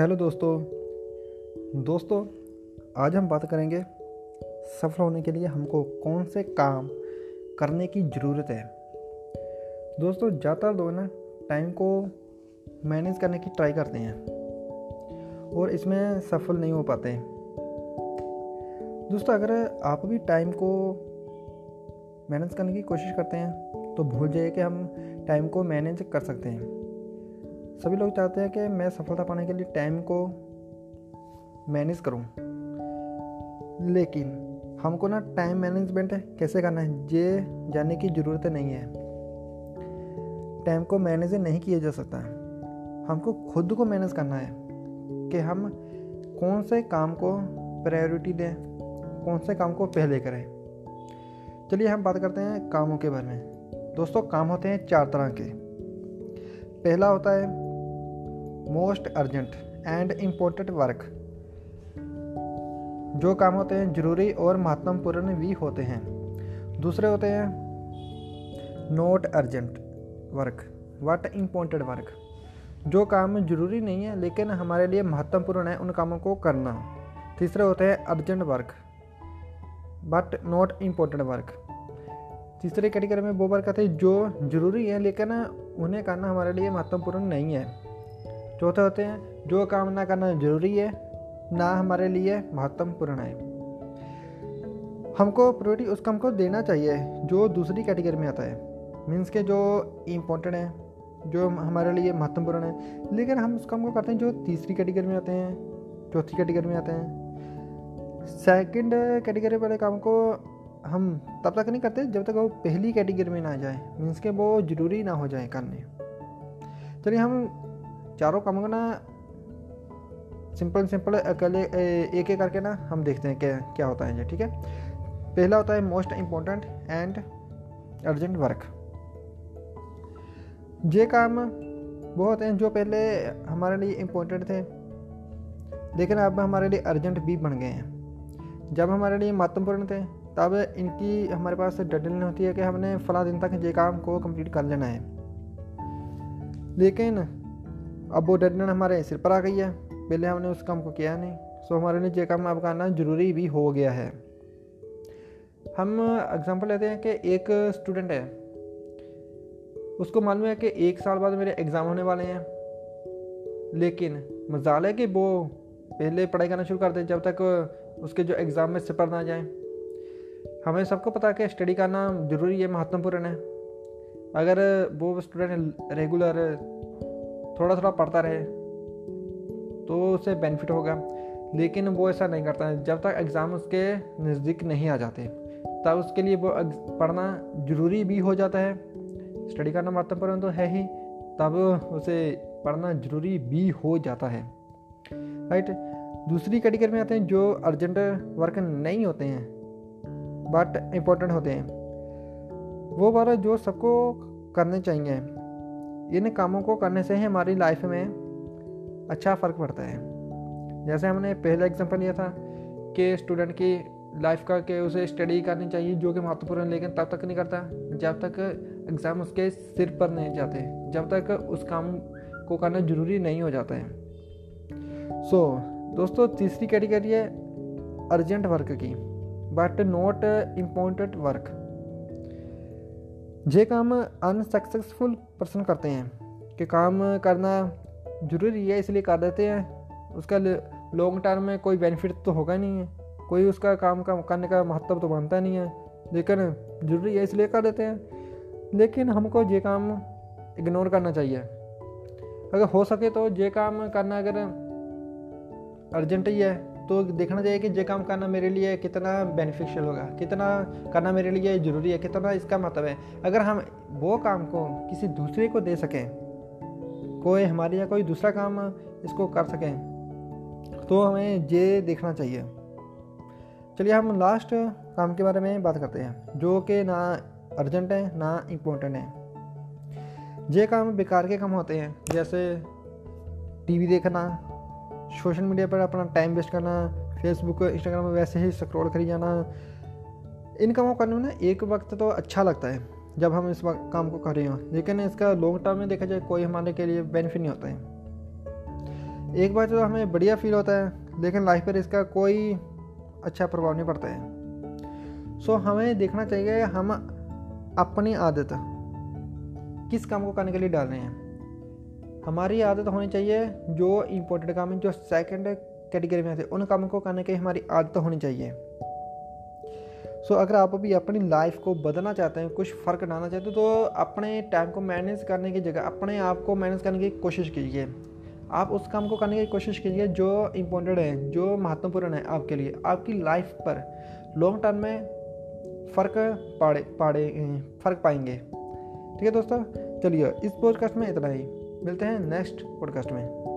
Hello दोस्तों। दोस्तों, आज हम बात करेंगे सफल होने के लिए हमको कौन से काम करने की ज़रूरत है। दोस्तों, ज़्यादातर लोग ना टाइम को मैनेज करने की ट्राई करते हैं और इसमें सफल नहीं हो पाते। दोस्तों, अगर आप भी टाइम को मैनेज करने की कोशिश करते हैं तो भूल जाइए कि हम टाइम को मैनेज कर सकते हैं। सभी लोग चाहते हैं कि मैं सफलता पाने के लिए टाइम को मैनेज करूँ। लेकिन हमको ना टाइम मैनेजमेंट कैसे करना है ये जानने की ज़रूरत नहीं है। टाइम को मैनेज नहीं किया जा सकता। हमको खुद को मैनेज करना है कि हम कौन से काम को प्रायोरिटी दें, कौन से काम को पहले करें। चलिए हम बात करते हैं कामों के बारे में। दोस्तों, काम होते हैं चार तरह के। पहला होता है most urgent and important work, जो काम होते हैं ज़रूरी और महत्वपूर्ण भी होते हैं। दूसरे होते हैं not urgent work but important work जो काम ज़रूरी नहीं है, लेकिन हमारे लिए महत्वपूर्ण है उन कामों को करना। तीसरे होते हैं urgent work but not important work तीसरे कैटेगरी में वो वर्क आते हैं जो ज़रूरी है, लेकिन उन्हें करना हमारे लिए महत्वपूर्ण नहीं है। चौथे होते हैं, जो काम ना करना ज़रूरी है, ना हमारे लिए महत्वपूर्ण है। हमको प्रायोरिटी उस काम को देना चाहिए, जो दूसरी कैटेगरी में आता है। मीन्स के जो इम्पोर्टेंट है, जो हमारे लिए महत्वपूर्ण है, लेकिन हम उस काम को करते हैं जो तीसरी कैटेगरी में आते हैं, चौथी कैटेगरी में आते हैं। सेकंड कैटेगरी वाले काम को हम तब तक नहीं करते जब तक वो पहली कैटेगरी में ना जाए। मीन्स के वो ज़रूरी ना हो जाए करने। चलिए हम चारों कामों को ना सिंपल सिंपल अकेले एक एक करके ना हम देखते हैं क्या क्या होता है ये, ठीक है? पहला होता है most important and urgent work ये काम वो होते हैं जो पहले हमारे लिए इम्पोर्टेंट थे, लेकिन अब हमारे लिए अर्जेंट भी बन गए हैं। जब हमारे लिए महत्वपूर्ण थे, तब इनकी हमारे पास डेडलाइन होती है कि हमने फला दिन तक ये काम को कंप्लीट कर लेना है। लेकिन अब वो डेडलाइन हमारे सिर पर आ गई है। पहले हमने उस काम को किया नहीं। सो हमारे लिए ये काम अब करना ज़रूरी भी हो गया है। हम एग्ज़ाम्पल लेते हैं कि एक स्टूडेंट है। उसको मालूम है कि एक साल बाद मेरे एग्ज़ाम होने वाले हैं। लेकिन मजाल है कि वो पहले पढ़ाई करना शुरू कर दे जब तक उसके जो एग्ज़ाम में सिपर ना जाए। हमें सबको पता है कि स्टडी करना ज़रूरी है, महत्वपूर्ण है। अगर वो स्टूडेंट रेगुलर थोड़ा थोड़ा पढ़ता रहे तो उसे बेनिफिट होगा। लेकिन वो ऐसा नहीं करता। है जब तक एग्ज़ाम उसके नज़दीक नहीं आ जाते, तब उसके लिए वो पढ़ना ज़रूरी भी हो जाता है। स्टडी करना महत्वपूर्ण तो है ही, तब उसे पढ़ना ज़रूरी भी हो जाता है। राइट दूसरी कैटेगरी में आते हैं जो अर्जेंट वर्क नहीं होते हैं बट इम्पोर्टेंट होते हैं। वो बार जो सबको करने चाहिए। इन कामों को करने से ही हमारी लाइफ में अच्छा फ़र्क पड़ता है। जैसे हमने पहला एग्जांपल लिया था कि स्टूडेंट की लाइफ का कि उसे स्टडी करनी चाहिए जो कि महत्वपूर्ण है लेकिन तब तक नहीं करता। जब तक एग्ज़ाम उसके सिर पर नहीं जाते जब तक उस काम को करना ज़रूरी नहीं हो जाता है। सो so, दोस्तों तीसरी कैटेगरी है अर्जेंट वर्क की। बट नॉट इम्पोर्टेंट वर्क जे काम अनसक्सेसफुल पर्सन करते हैं, कि काम करना ज़रूरी है, इसलिए कर देते हैं, उसका लॉन्ग टर्म में कोई बेनिफिट तो होगा नहीं है, कोई उसका काम का, करने का महत्व तो बनता नहीं है, लेकिन ज़रूरी है, इसलिए कर देते हैं, लेकिन हमको ये काम इग्नोर करना चाहिए। अगर हो सके तो ये काम करना अगर अर्जेंट ही है तो देखना चाहिए कि ये काम करना मेरे लिए कितना बेनिफिशियल होगा, कितना करना मेरे लिए ज़रूरी है, कितना इसका मतलब है। अगर हम वो काम को किसी दूसरे को दे सकें, कोई हमारे या कोई दूसरा काम इसको कर सकें तो हमें ये देखना चाहिए। चलिए हम लास्ट काम के बारे में बात करते हैं, जो कि ना अर्जेंट है, ना इम्पोर्टेंट है। ये काम बेकार के काम होते हैं, जैसे टीवी देखना सोशल मीडिया पर अपना टाइम वेस्ट करना फेसबुक इंस्टाग्राम में वैसे ही स्क्रॉल करी जाना, इन कामों करने में ना एक वक्त तो अच्छा लगता है, जब हम इस काम को कर रहे हो। लेकिन इसका लॉन्ग टर्म में देखा जाए, कोई हमारे के लिए बेनिफिट नहीं होता है। एक बार तो हमें बढ़िया फील होता है, लेकिन लाइफ पर इसका कोई अच्छा प्रभाव नहीं पड़ता है। सो हमें देखना चाहिए हम अपनी आदत किस काम को करने के लिए डाल रहे हैं। हमारी आदत होनी चाहिए जो इम्पोर्टेंट काम है, जो सेकंड कैटेगरी में आते उन कामों को करने की हमारी आदत होनी चाहिए। सो अगर आप अभी अपनी लाइफ को बदलना चाहते हैं, कुछ फ़र्क डालना चाहते हैं तो अपने टाइम को मैनेज करने की जगह, अपने आप को मैनेज करने की कोशिश कीजिए। आप उस काम को करने की कोशिश कीजिए जो इम्पोर्टेंट है, जो महत्वपूर्ण है आपके लिए। आपकी लाइफ पर लॉन्ग टर्म में फ़र्क पाड़े पाड़े, फ़र्क पाएँगे। ठीक है दोस्तों? चलिए, इस पॉडकास्ट में इतना ही। मिलते हैं नेक्स्ट पॉडकास्ट में।